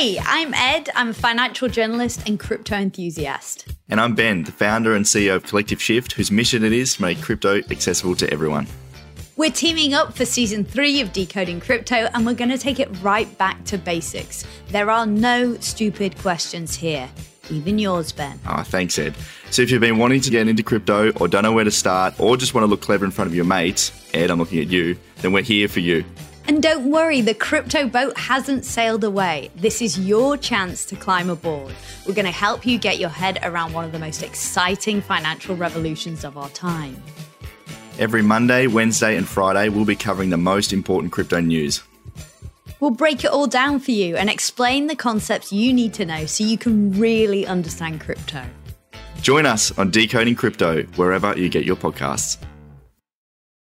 Hey, I'm Ed. I'm a financial journalist and crypto enthusiast. And I'm Ben, the founder and CEO of Collective Shift, whose mission it is to make crypto accessible to everyone. We're teaming up for season three of Decoding Crypto, and we're going to take it right back to basics. There are no stupid questions here, even yours, Ben. Ah, oh, thanks, Ed. So if you've been wanting to get into crypto or don't know where to start or just want to look clever in front of your mates, Ed, I'm looking at you, then we're here for you. And don't worry, the crypto boat hasn't sailed away. This is your chance to climb aboard. We're going to help you get your head around one of the most exciting financial revolutions of our time. Every Monday, Wednesday, and Friday, we'll be covering the most important crypto news. We'll break it all down for you and explain the concepts you need to know so you can really understand crypto. Join us on Decoding Crypto wherever you get your podcasts.